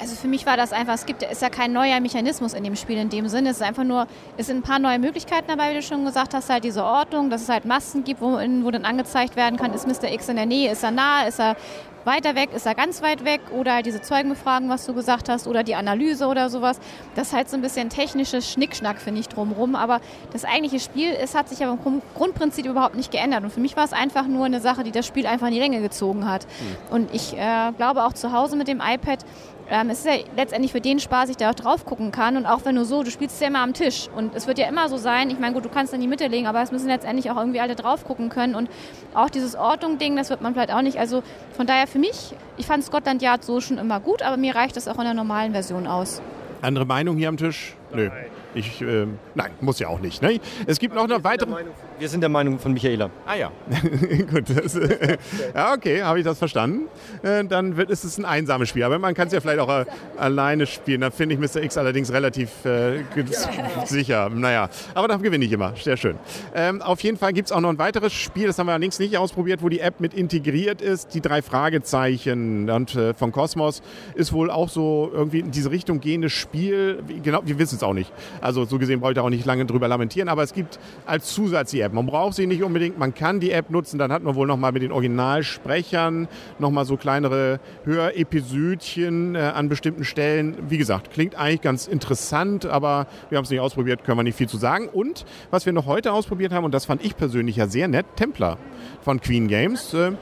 Also für mich war das einfach, es gibt, ist ja kein neuer Mechanismus in dem Spiel in dem Sinne. Es ist einfach nur, es sind ein paar neue Möglichkeiten dabei, wie du schon gesagt hast, halt diese Ordnung, dass es halt Masten gibt, wo, wo dann angezeigt werden kann, ist Mr. X in der Nähe, ist er nah, ist er weiter weg, ist er ganz weit weg oder diese Zeugenbefragen, was du gesagt hast, oder die Analyse oder sowas. Das ist halt so ein bisschen technisches Schnickschnack, finde ich, drumherum. Aber das eigentliche Spiel, es hat sich aber im Grundprinzip überhaupt nicht geändert. Und für mich war es einfach nur eine Sache, die das Spiel einfach in die Länge gezogen hat. Mhm. Und ich äh, glaube auch zu Hause mit dem iPad, ähm, es ist ja letztendlich für den Spaß, ich da auch drauf gucken kann. Und auch wenn du so, du spielst ja immer am Tisch. Und es wird ja immer so sein, ich meine, gut, du kannst in die Mitte legen, aber es müssen letztendlich auch irgendwie alle drauf gucken können. Und auch dieses Ordnung-Ding, das wird man vielleicht auch nicht. Also von daher für mich, ich fand Scotland Yard so schon immer gut, aber mir reicht das auch in der normalen Version aus. Andere Meinung hier am Tisch? Nö. Ich, äh, nein, muss ja auch nicht. Ne? Es gibt noch eine weitere. Wir sind der Meinung von Michaela. Ah ja, gut. Das, äh, ja, okay, habe ich das verstanden. Äh, dann wird, ist es ein einsames Spiel. Aber man kann es ja vielleicht auch äh, alleine spielen. Da finde ich Mr. X allerdings relativ äh, sicher. Naja, aber da gewinne ich immer. Sehr schön. Ähm, auf jeden Fall gibt es auch noch ein weiteres Spiel, das haben wir allerdings nicht ausprobiert, wo die App mit integriert ist. Die drei Fragezeichen und, äh, von Cosmos ist wohl auch so irgendwie in diese Richtung gehendes Spiel. Genau, wir wissen es auch nicht. Also so gesehen wollte ich auch nicht lange drüber lamentieren, aber es gibt als Zusatz die App. Man braucht sie nicht unbedingt, man kann die App nutzen, dann hat man wohl nochmal mit den Originalsprechern nochmal so kleinere Hörepisödchen äh, an bestimmten Stellen. Wie gesagt, klingt eigentlich ganz interessant, aber wir haben es nicht ausprobiert, können wir nicht viel zu sagen. Und was wir noch heute ausprobiert haben, und das fand ich persönlich ja sehr nett, Templar von Queen Games. Äh,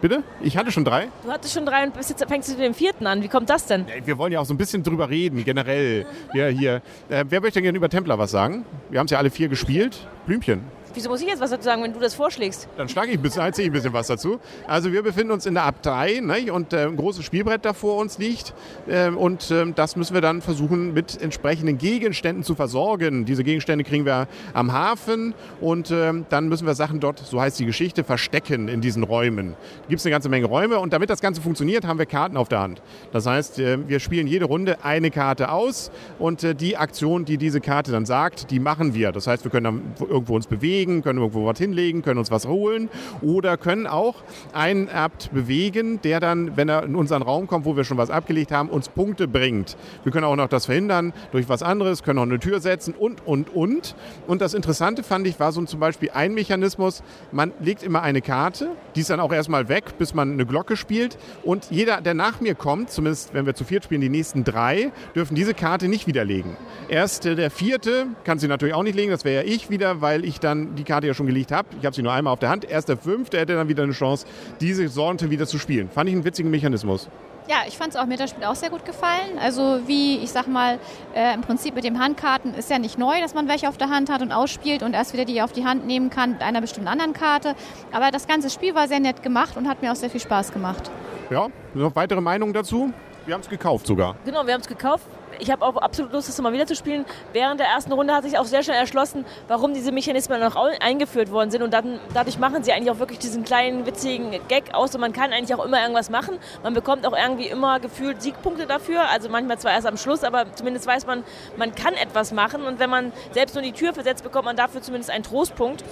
Bitte? Ich hatte schon drei. Du hattest schon drei und bis jetzt fängst du mit dem vierten an. Wie kommt das denn? Wir wollen ja auch so ein bisschen drüber reden, generell. Ja, hier. Äh, wer möchte gerne über Templar was sagen? Wir haben es ja alle vier gespielt. Blümchen. Wieso muss ich jetzt was dazu sagen, wenn du das vorschlägst? Dann schlage ich ein bisschen, ich ein bisschen was dazu. Also wir befinden uns in der Abtei ne, und äh, ein großes Spielbrett da vor uns liegt. Ähm, und ähm, das müssen wir dann versuchen mit entsprechenden Gegenständen zu versorgen. Diese Gegenstände kriegen wir am Hafen und ähm, dann müssen wir Sachen dort, so heißt die Geschichte, verstecken in diesen Räumen. Da gibt es eine ganze Menge Räume und damit das Ganze funktioniert, haben wir Karten auf der Hand. Das heißt, äh, wir spielen jede Runde eine Karte aus und äh, die Aktion, die diese Karte dann sagt, die machen wir. Das heißt, wir können dann irgendwo uns bewegen, können irgendwo was hinlegen, können uns was holen oder können auch einen Abt bewegen, der dann, wenn er in unseren Raum kommt, wo wir schon was abgelegt haben, uns Punkte bringt. Wir können auch noch das verhindern durch was anderes, können auch eine Tür setzen und, und, und. Und das Interessante fand ich, war so zum Beispiel ein Mechanismus, man legt immer eine Karte, die ist dann auch erstmal weg, bis man eine Glocke spielt und jeder, der nach mir kommt, zumindest wenn wir zu viert spielen, die nächsten drei, dürfen diese Karte nicht widerlegen. Erst der vierte kann sie natürlich auch nicht legen, das wäre ja ich wieder, weil ich dann die Karte ja schon gelegt habe. Ich habe sie nur einmal auf der Hand. Erst der fünfte hätte dann wieder eine Chance, diese Sorte wieder zu spielen. Fand ich einen witzigen Mechanismus. Ja, ich fand es auch mir das Spiel auch sehr gut gefallen. Also wie, ich sag mal, äh, im Prinzip mit dem Handkarten ist ja nicht neu, dass man welche auf der Hand hat und ausspielt und erst wieder die auf die Hand nehmen kann mit einer bestimmten anderen Karte. Aber das ganze Spiel war sehr nett gemacht und hat mir auch sehr viel Spaß gemacht. Ja, noch weitere Meinungen dazu? Wir haben es gekauft sogar. Genau, wir haben es gekauft. Ich habe auch absolut Lust, das mal wieder zu spielen. Während der ersten Runde hat sich auch sehr schnell erschlossen, warum diese Mechanismen noch eingeführt worden sind. Und dann, dadurch machen sie eigentlich auch wirklich diesen kleinen, witzigen Gag aus. Und man kann eigentlich auch immer irgendwas machen. Man bekommt auch irgendwie immer gefühlt Siegpunkte dafür. Also manchmal zwar erst am Schluss, aber zumindest weiß man, man kann etwas machen. Und wenn man selbst nur die Tür versetzt, bekommt man dafür zumindest einen Trostpunkt.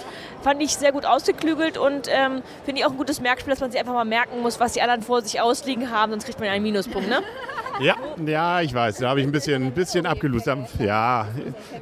Fand ich sehr gut ausgeklügelt und ähm, finde ich auch ein gutes Merkspiel, dass man sich einfach mal merken muss, was die anderen vor sich ausliegen haben. Sonst kriegt man einen Minuspunkt, ne? Ja, ja, ich weiß. Da habe ich ein bisschen, ein bisschen abgelust. Ja,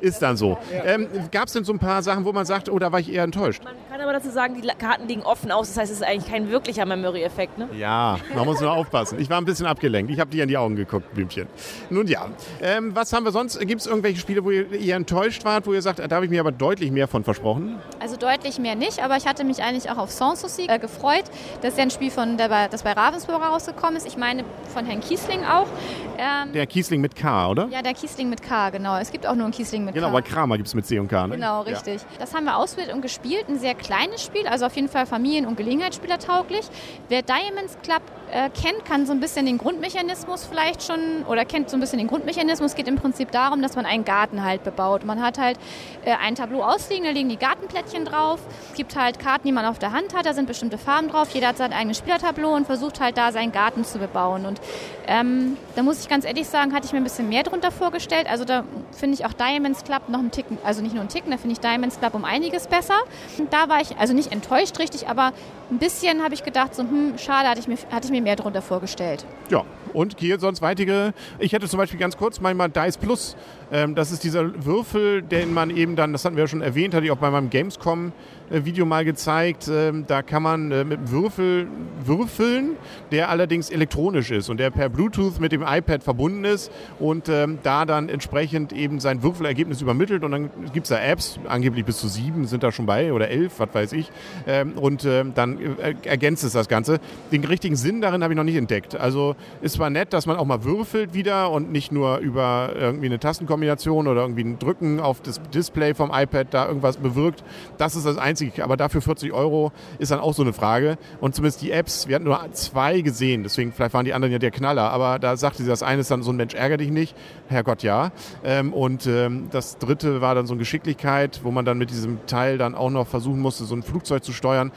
ist dann so. Ähm, Gab es denn so ein paar Sachen, wo man sagt, oh, da war ich eher enttäuscht? Man kann aber dazu sagen, die Karten liegen offen aus. Das heißt, es ist eigentlich kein wirklicher Memory-Effekt, ne? Ja, man muss nur aufpassen. Ich war ein bisschen abgelenkt. Ich habe dir in die Augen geguckt, Blümchen. Nun ja, ähm, was haben wir sonst? Gibt es irgendwelche Spiele, wo ihr eher enttäuscht wart, wo ihr sagt, da habe ich mir aber deutlich mehr von versprochen? Also deutlich mehr nicht, aber ich hatte mich eigentlich auch auf Sans Souci äh, gefreut. Das ist ja ein Spiel, von der, das bei Ravensburger rausgekommen ist. Ich meine von Herrn Kiesling auch. Ähm, Der Kiesling mit K, oder? ja, der Kiesling mit K, genau. Es gibt auch nur einen Kiesling mit Genau, K. bei Kramer gibt es mit C und K, ne? Genau, richtig. Das haben wir ausprobiert und gespielt. Ein sehr kleines Spiel, also auf jeden Fall Familien- und Gelegenheitsspieler tauglich. Wer Diamonds Club äh, kennt, kann so ein bisschen den Grundmechanismus vielleicht schon oder kennt so ein bisschen den Grundmechanismus. Es geht im Prinzip darum, dass man einen Garten halt bebaut. Man hat halt äh, ein Tableau ausliegen, da liegen die Gartenplättchen drauf. Es gibt halt Karten, die man auf der Hand hat, da sind bestimmte Farben drauf. Jeder hat sein eigenes Spielertableau und versucht halt da seinen Garten zu bebauen. Und ähm, da muss ich ganz ehrlich sagen, hatte ich mir ein bisschen mehr drunter vorgestellt. Also da finde ich auch Diamonds Club noch einen Ticken, also nicht nur einen Ticken, da finde ich Diamonds Club um einiges besser. Und da war ich also nicht enttäuscht richtig, aber ein bisschen habe ich gedacht, so hm, schade, hatte ich mir, hatte ich mir mehr drunter vorgestellt. Ja, und hier sonst weitere. Ich hätte zum Beispiel ganz kurz manchmal Dice Plus. Ähm, das ist dieser Würfel, den man eben dann, das hatten wir ja schon erwähnt, hatte ich auch bei meinem Gamescom-Video mal gezeigt. Ähm, da kann man äh, mit einem Würfel würfeln, der allerdings elektronisch ist und der per Bluetooth mit dem iPad verbunden ist und ähm, da dann entsprechend eben sein Würfelergebnis übermittelt. Und dann gibt es da Apps, angeblich bis zu sieben sind da schon bei oder elf, was weiß ich. Ähm, und ähm, dann äh, ergänzt es das Ganze. Den richtigen Sinn darin habe ich noch nicht entdeckt. Also ist zwar nett, dass man auch mal würfelt wieder und nicht nur über irgendwie eine Tastenkombination oder irgendwie ein Drücken auf das Display vom iPad da irgendwas bewirkt. Das ist das Einzige. Aber dafür 40 Euro ist dann auch so eine Frage. Und zumindest die Apps, wir hatten nur zwei gesehen, deswegen vielleicht waren die anderen ja der Knaller. Aber da sagte sie, das eine ist dann so ein Mensch ärger dich nicht. Herrgott, ja. Ähm, und ähm, das dritte war dann so eine Geschicklichkeit, wo man dann mit diesem Teil dann auch noch versuchen musste, so ein Flugzeug zu steuern.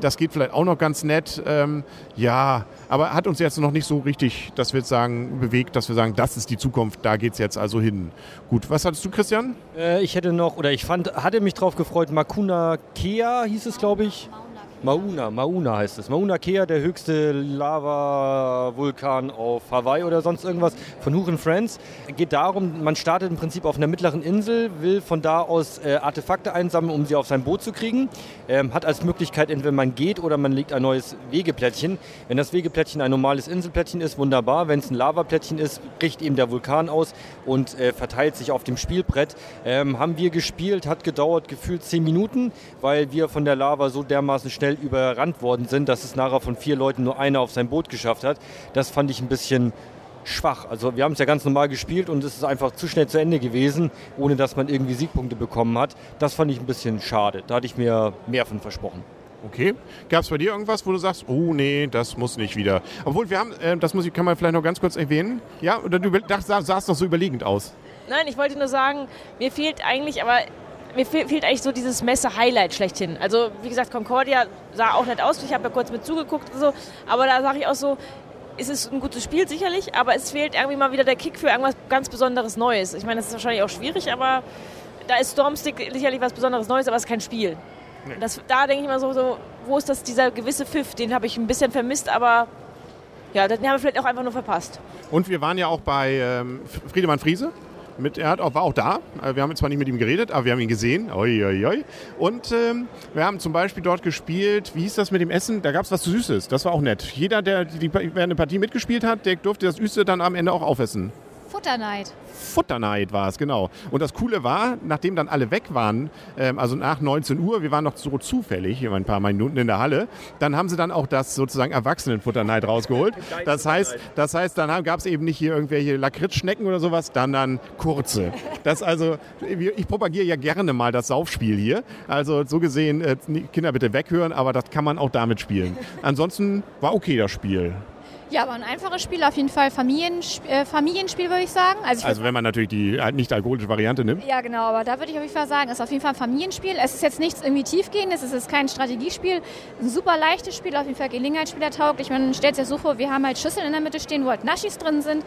Das geht vielleicht auch noch ganz nett. Ähm, ja, aber hat uns jetzt noch nicht so richtig, dass wir jetzt sagen, bewegt, dass wir sagen, das ist die Zukunft, da geht es jetzt also hin. Gut, was hattest du, Christian? Äh, ich hätte noch, oder ich fand, hatte mich drauf gefreut, Makuna Kea hieß es, glaube ich. Mauna, Mauna heißt es. Mauna Kea, der höchste Lava-Vulkan auf Hawaii oder sonst irgendwas von Huchen Friends. Geht darum, man startet im Prinzip auf einer mittleren Insel, will von da aus äh, Artefakte einsammeln, um sie auf sein Boot zu kriegen. Ähm, hat als Möglichkeit entweder man geht oder man legt ein neues Wegeplättchen. Wenn das Wegeplättchen ein normales Inselplättchen ist, wunderbar. Wenn es ein Lavaplättchen ist, bricht eben der Vulkan aus und äh, verteilt sich auf dem Spielbrett. Ähm, haben wir gespielt, hat gedauert gefühlt 10 Minuten, weil wir von der Lava so dermaßen schnell schnell überrannt worden sind, dass es nachher von vier Leuten nur einer auf sein Boot geschafft hat. Das fand ich ein bisschen schwach. Also wir haben es ja ganz normal gespielt und es ist einfach zu schnell zu Ende gewesen, ohne dass man irgendwie Siegpunkte bekommen hat. Das fand ich ein bisschen schade. Da hatte ich mir mehr von versprochen. Okay. Gab es bei dir irgendwas, wo du sagst, oh nee, das muss nicht wieder? Obwohl wir haben, äh, das muss ich, kann man vielleicht noch ganz kurz erwähnen. Ja, oder du sahst noch so überlegend aus. Nein, ich wollte nur sagen, mir fehlt eigentlich, aber mir fehlt eigentlich so dieses Messe-Highlight schlechthin. Also wie gesagt, Concordia sah auch nett aus. Ich habe ja kurz mit zugeguckt und so. Aber da sage ich auch so, es ist ein gutes Spiel sicherlich, aber es fehlt irgendwie mal wieder der Kick für irgendwas ganz Besonderes Neues. Ich meine, das ist wahrscheinlich auch schwierig, aber da ist Stormstick sicherlich was Besonderes Neues, aber es ist kein Spiel. Nee. Das, da denke ich mal so, so, wo ist das dieser gewisse Pfiff? Den habe ich ein bisschen vermisst, aber ja, den haben wir vielleicht auch einfach nur verpasst. Und wir waren ja auch bei ähm, Friedemann Friese mit, er hat war auch da. Äh, wir haben zwar nicht mit ihm geredet, aber wir haben ihn gesehen. Oi, oi, oi. Und ähm, wir haben zum Beispiel dort gespielt, wie hieß das mit dem Essen? Da gab es was Süßes. Das war auch nett. Jeder, der die, wer eine Partie mitgespielt hat, der durfte das Süße dann am Ende auch aufessen. Futterneid. Futterneid war es, genau. Und das Coole war, nachdem dann alle weg waren, ähm, also nach 19 Uhr, wir waren noch so zufällig, ein paar Minuten in der Halle, dann haben sie dann auch das sozusagen Erwachsenenfutterneid rausgeholt. Das heißt, das heißt dann gab es eben nicht hier irgendwelche Lakritzschnecken oder sowas, dann dann kurze. Das also, ich propagiere ja gerne mal das Saufspiel hier. Also so gesehen, äh, Kinder bitte weghören, aber das kann man auch damit spielen. Ansonsten war okay das Spiel. Ja, aber ein einfaches Spiel, auf jeden Fall Familiensp äh, Familienspiel, würde ich sagen. Also, ich also wenn man natürlich die halt nicht alkoholische Variante nimmt. Ja, genau, aber da würde ich auf jeden Fall sagen, es ist auf jeden Fall ein Familienspiel. Es ist jetzt nichts irgendwie tiefgehendes, es ist kein Strategiespiel. Ein super leichtes Spiel, auf jeden Fall Gelegenheitsspieler taugt. Man stellt sich ja so vor, wir haben halt Schüsseln in der Mitte stehen, wo halt Naschis drin sind.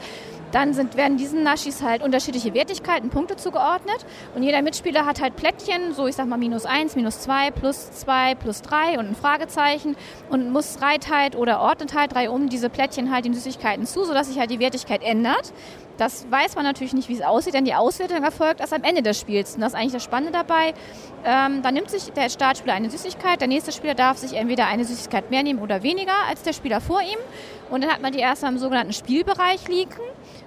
Dann sind, werden diesen Naschis halt unterschiedliche Wertigkeiten, Punkte zugeordnet. Und jeder Mitspieler hat halt Plättchen, so ich sag mal minus eins, minus zwei, plus zwei, plus drei und ein Fragezeichen und muss reiht halt oder ordnet halt drei um diese Plättchen halt den Süßigkeiten zu, sodass sich halt die Wertigkeit ändert. Das weiß man natürlich nicht, wie es aussieht, denn die Auswertung erfolgt erst am Ende des Spiels. Und das ist eigentlich das Spannende dabei. Ähm, dann nimmt sich der Startspieler eine Süßigkeit, der nächste Spieler darf sich entweder eine Süßigkeit mehr nehmen oder weniger als der Spieler vor ihm. Und dann hat man die erste im sogenannten Spielbereich liegen.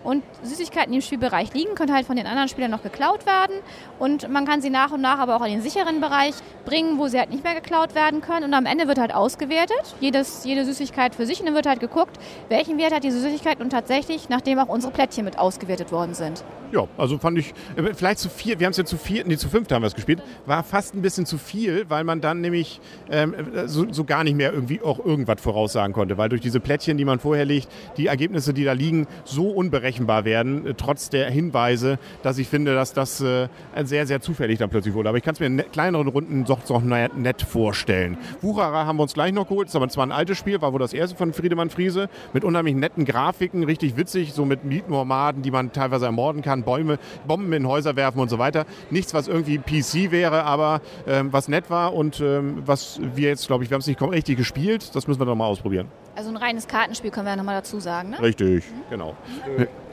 Und Süßigkeiten, die im Spielbereich liegen, können halt von den anderen Spielern noch geklaut werden. Und man kann sie nach und nach aber auch in den sicheren Bereich bringen, wo sie halt nicht mehr geklaut werden können. Und am Ende wird halt ausgewertet, jedes, jede Süßigkeit für sich. Und dann wird halt geguckt, welchen Wert hat diese Süßigkeit und tatsächlich, nachdem auch unsere Plättchen mit ausgewertet worden sind. Ja, also fand ich, äh, vielleicht zu vier, wir haben es ja zu vier, nee, zu fünf haben wir es gespielt, war fast ein bisschen zu viel, weil man dann nämlich ähm, so, so, gar nicht mehr irgendwie auch irgendwas voraussagen konnte, weil durch diese Plättchen, die man vorher legt, die Ergebnisse, die da liegen, so unberechenbar werden, äh, trotz der Hinweise, dass ich finde, dass das äh, sehr, sehr zufällig dann plötzlich wurde. Aber ich kann es mir in ne, kleineren Runden doch, doch nett vorstellen. Wucherer haben wir uns gleich noch geholt, ist aber zwar ein altes Spiel, war wohl das erste von Friedemann Friese, mit unheimlich netten Grafiken, richtig witzig, so mit Mietnomaden, die man teilweise ermorden kann, Bäume, Bomben in Häuser werfen und so weiter. Nichts, was irgendwie PC wäre, aber ähm, was nett war und ähm, was wir jetzt, glaube ich, wir haben es nicht richtig gespielt. Das müssen wir doch mal ausprobieren. Also ein reines Kartenspiel können wir ja nochmal dazu sagen, ne? Richtig, mhm. genau.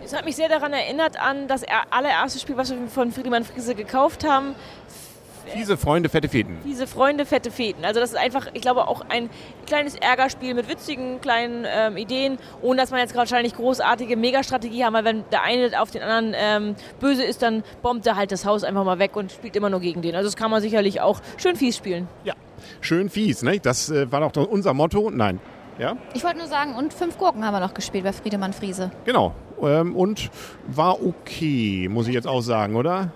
Es hat mich sehr daran erinnert an das allererste Spiel, was wir von Friedemann Friese gekauft haben. Fiese Freunde, fette Feten. Fiese Freunde, fette Feten. Also das ist einfach, ich glaube, auch ein kleines Ärgerspiel mit witzigen kleinen ähm, Ideen, ohne dass man jetzt wahrscheinlich großartige Megastrategie haben, weil wenn der eine auf den anderen ähm, böse ist, dann bombt er halt das Haus einfach mal weg und spielt immer nur gegen den. Also das kann man sicherlich auch schön fies spielen. Ja, schön fies. Ne? Das äh, war doch unser Motto. Nein. Ja? Ich wollte nur sagen, und fünf Gurken haben wir noch gespielt bei Friedemann Friese. Genau. Ähm, und war okay, muss ich jetzt auch sagen, oder?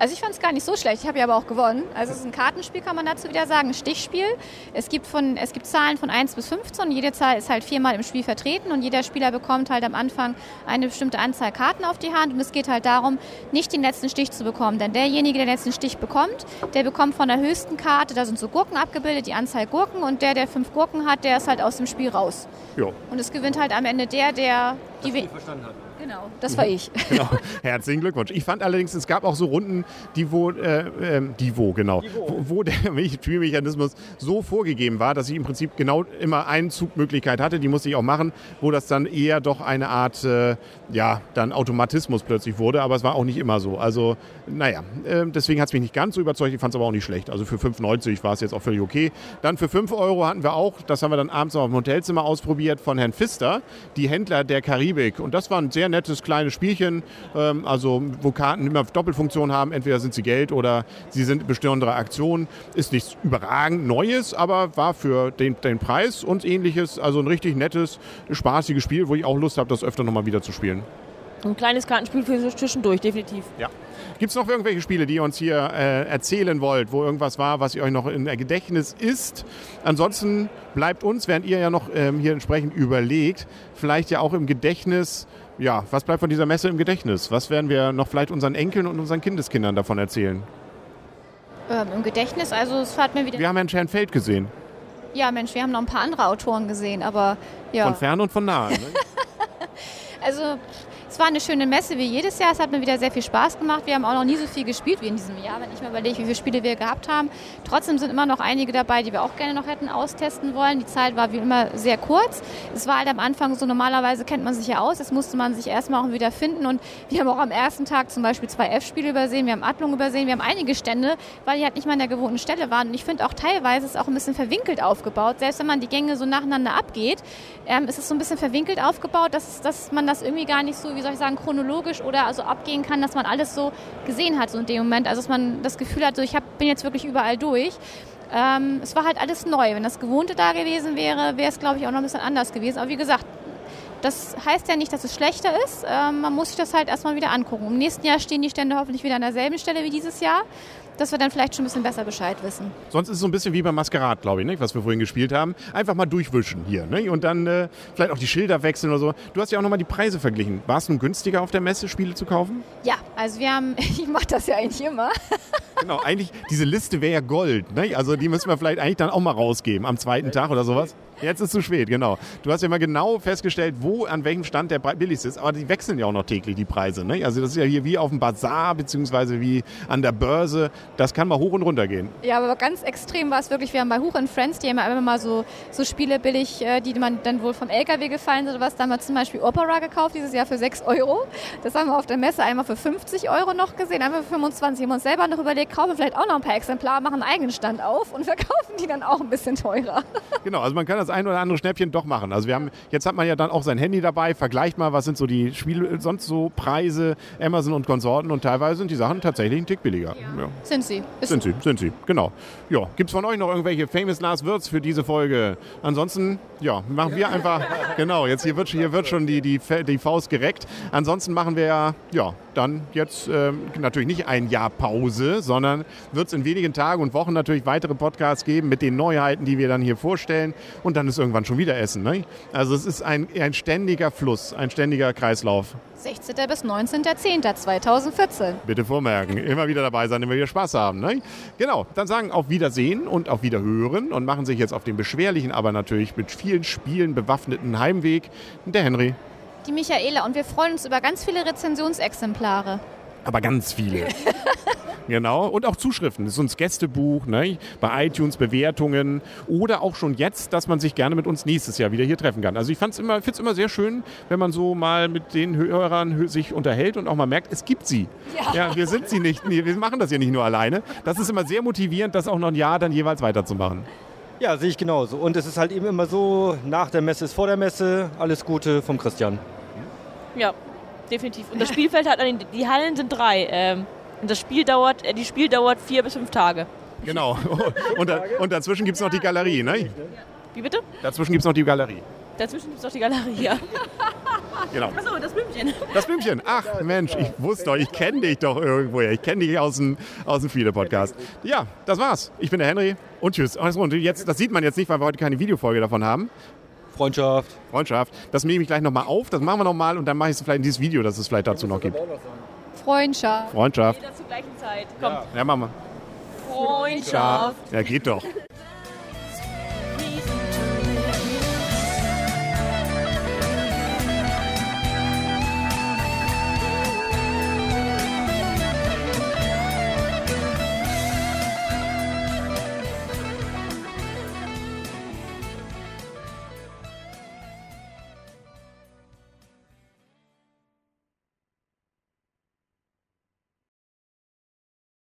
Also ich fand es gar nicht so schlecht. Ich habe ja aber auch gewonnen. Also es ist ein Kartenspiel, kann man dazu wieder sagen, ein Stichspiel. Es gibt, von, es gibt Zahlen von 1 bis 15 jede Zahl ist halt viermal im Spiel vertreten und jeder Spieler bekommt halt am Anfang eine bestimmte Anzahl Karten auf die Hand und es geht halt darum, nicht den letzten Stich zu bekommen. Denn derjenige, der den letzten Stich bekommt, der bekommt von der höchsten Karte, da sind so Gurken abgebildet, die Anzahl Gurken und der, der fünf Gurken hat, der ist halt aus dem Spiel raus. Jo. Und es gewinnt halt am Ende der, der die das verstanden hat. Genau, das war ich. Genau. Herzlichen Glückwunsch. Ich fand allerdings, es gab auch so Runden, die wo, äh, äh, die wo genau, die wo. wo. der Spielmechanismus so vorgegeben war, dass ich im Prinzip genau immer eine Zugmöglichkeit hatte, die musste ich auch machen, wo das dann eher doch eine Art, äh, ja, dann Automatismus plötzlich wurde, aber es war auch nicht immer so. Also, naja, äh, deswegen hat es mich nicht ganz so überzeugt, ich fand es aber auch nicht schlecht. Also für 5,90 war es jetzt auch völlig okay. Dann für 5 Euro hatten wir auch, das haben wir dann abends noch im Hotelzimmer ausprobiert, von Herrn Pfister, die Händler der Karibik. Und das war ein sehr nettes kleines Spielchen, ähm, also wo Karten immer Doppelfunktion haben. Entweder sind sie Geld oder sie sind besondere Aktionen. Ist nichts überragend Neues, aber war für den, den Preis und ähnliches also ein richtig nettes, spaßiges Spiel, wo ich auch Lust habe, das öfter nochmal wieder zu spielen. Ein kleines Kartenspiel für zwischendurch, definitiv. Ja. Gibt es noch irgendwelche Spiele, die ihr uns hier äh, erzählen wollt, wo irgendwas war, was ihr euch noch in der Gedächtnis ist? Ansonsten bleibt uns, während ihr ja noch ähm, hier entsprechend überlegt, vielleicht ja auch im Gedächtnis, ja, was bleibt von dieser Messe im Gedächtnis? Was werden wir noch vielleicht unseren Enkeln und unseren Kindeskindern davon erzählen? Ähm, Im Gedächtnis, also es hat mir wieder. Wir haben Herrn Schernfeld gesehen. Ja, Mensch, wir haben noch ein paar andere Autoren gesehen, aber ja. Von fern und von nah. Ne? also es war eine schöne Messe wie jedes Jahr. Es hat mir wieder sehr viel Spaß gemacht. Wir haben auch noch nie so viel gespielt wie in diesem Jahr, wenn ich mir überlege, wie viele Spiele wir gehabt haben. Trotzdem sind immer noch einige dabei, die wir auch gerne noch hätten austesten wollen. Die Zeit war wie immer sehr kurz. Es war halt am Anfang so, normalerweise kennt man sich ja aus. Jetzt musste man sich erstmal auch wieder finden. Und wir haben auch am ersten Tag zum Beispiel zwei F-Spiele übersehen. Wir haben Adlung übersehen. Wir haben einige Stände, weil die halt nicht mal an der gewohnten Stelle waren. Und ich finde auch teilweise ist es auch ein bisschen verwinkelt aufgebaut. Selbst wenn man die Gänge so nacheinander abgeht, ähm, ist es so ein bisschen verwinkelt aufgebaut, dass, dass man das irgendwie gar nicht so, wie soll ich sagen, chronologisch oder also abgehen kann, dass man alles so gesehen hat so in dem Moment. Also dass man das Gefühl hat, so ich hab, bin jetzt wirklich überall durch. Ähm, es war halt alles neu. Wenn das Gewohnte da gewesen wäre, wäre es, glaube ich, auch noch ein bisschen anders gewesen. Aber wie gesagt, das heißt ja nicht, dass es schlechter ist. Ähm, man muss sich das halt erstmal wieder angucken. Im nächsten Jahr stehen die Stände hoffentlich wieder an derselben Stelle wie dieses Jahr dass wir dann vielleicht schon ein bisschen besser Bescheid wissen. Sonst ist es so ein bisschen wie beim Maskerat, glaube ich, ne? was wir vorhin gespielt haben. Einfach mal durchwischen hier ne? und dann äh, vielleicht auch die Schilder wechseln oder so. Du hast ja auch nochmal die Preise verglichen. War es nun günstiger auf der Messe, Spiele zu kaufen? Ja, also wir haben, ich mache das ja eigentlich immer. genau, eigentlich, diese Liste wäre ja Gold. Ne? Also die müssen wir vielleicht eigentlich dann auch mal rausgeben am zweiten Tag oder sowas. Jetzt ist zu spät, genau. Du hast ja mal genau festgestellt, wo, an welchem Stand der billigste ist. Aber die wechseln ja auch noch täglich, die Preise. Ne? Also das ist ja hier wie auf dem Bazar, beziehungsweise wie an der Börse. Das kann mal hoch und runter gehen. Ja, aber ganz extrem war es wirklich. Wir haben bei Huch Friends, die haben immer mal so, so Spiele billig, äh, die man dann wohl vom LKW gefallen sind oder was. Da haben wir zum Beispiel Opera gekauft, dieses Jahr für 6 Euro. Das haben wir auf der Messe einmal für 50 Euro noch gesehen, einmal für 25. Haben uns selber noch überlegt, kaufen wir vielleicht auch noch ein paar Exemplare, machen einen eigenen Stand auf und verkaufen die dann auch ein bisschen teurer. Genau, also man kann das ein oder andere Schnäppchen doch machen. Also wir haben, jetzt hat man ja dann auch sein Handy dabei, vergleicht mal, was sind so die Spiele, sonst so Preise, Amazon und Konsorten und teilweise sind die Sachen tatsächlich ein Tick billiger. Ja. Ja. Sind sie. Ist sind sie, sind sie, genau. Ja, gibt es von euch noch irgendwelche Famous Last Words für diese Folge? Ansonsten, ja, machen wir einfach, genau, jetzt hier wird, hier wird schon die, die, die Faust gereckt. Ansonsten machen wir ja, ja, dann jetzt äh, natürlich nicht ein Jahr Pause, sondern wird es in wenigen Tagen und Wochen natürlich weitere Podcasts geben mit den Neuheiten, die wir dann hier vorstellen. Und dann ist irgendwann schon wieder Essen. Ne? Also es ist ein, ein ständiger Fluss, ein ständiger Kreislauf. 16. bis 19.10.2014. Bitte vormerken, immer wieder dabei sein, wenn wir Spaß haben. Ne? Genau, dann sagen auf Wiedersehen und auf Wiederhören und machen sich jetzt auf den beschwerlichen, aber natürlich mit vielen Spielen bewaffneten Heimweg der Henry die Michaela und wir freuen uns über ganz viele Rezensionsexemplare. Aber ganz viele. genau. Und auch Zuschriften. Das ist uns Gästebuch, ne? bei iTunes Bewertungen oder auch schon jetzt, dass man sich gerne mit uns nächstes Jahr wieder hier treffen kann. Also ich finde es immer, immer sehr schön, wenn man so mal mit den Hörern sich unterhält und auch mal merkt, es gibt sie. Ja, ja wir sind sie nicht. Wir machen das ja nicht nur alleine. Das ist immer sehr motivierend, das auch noch ein Jahr dann jeweils weiterzumachen. Ja, sehe ich genauso. Und es ist halt eben immer so, nach der Messe ist vor der Messe. Alles Gute vom Christian. Ja, definitiv. Und das Spielfeld hat, die Hallen sind drei. Ähm, und das Spiel dauert, äh, die Spiel dauert vier bis fünf Tage. Genau. Und, da, und dazwischen gibt es noch die Galerie, ne? Wie bitte? Dazwischen gibt es noch die Galerie. Dazwischen gibt es noch die Galerie, ja. Genau. Achso, das Blümchen. Das Blümchen. Ach Mensch, ich wusste doch, ich kenne dich doch irgendwoher. Ich kenne dich aus dem, aus dem Viele-Podcast. Ja, das war's. Ich bin der Henry und tschüss. Und jetzt, das sieht man jetzt nicht, weil wir heute keine Videofolge davon haben. Freundschaft. Freundschaft. Das nehme ich gleich nochmal auf. Das machen wir nochmal und dann mache ich es vielleicht in dieses Video, das es vielleicht dazu noch gibt. Freundschaft. Freundschaft. Jeder zur gleichen Zeit. Komm. Ja, machen wir. Freundschaft. Ja, geht doch.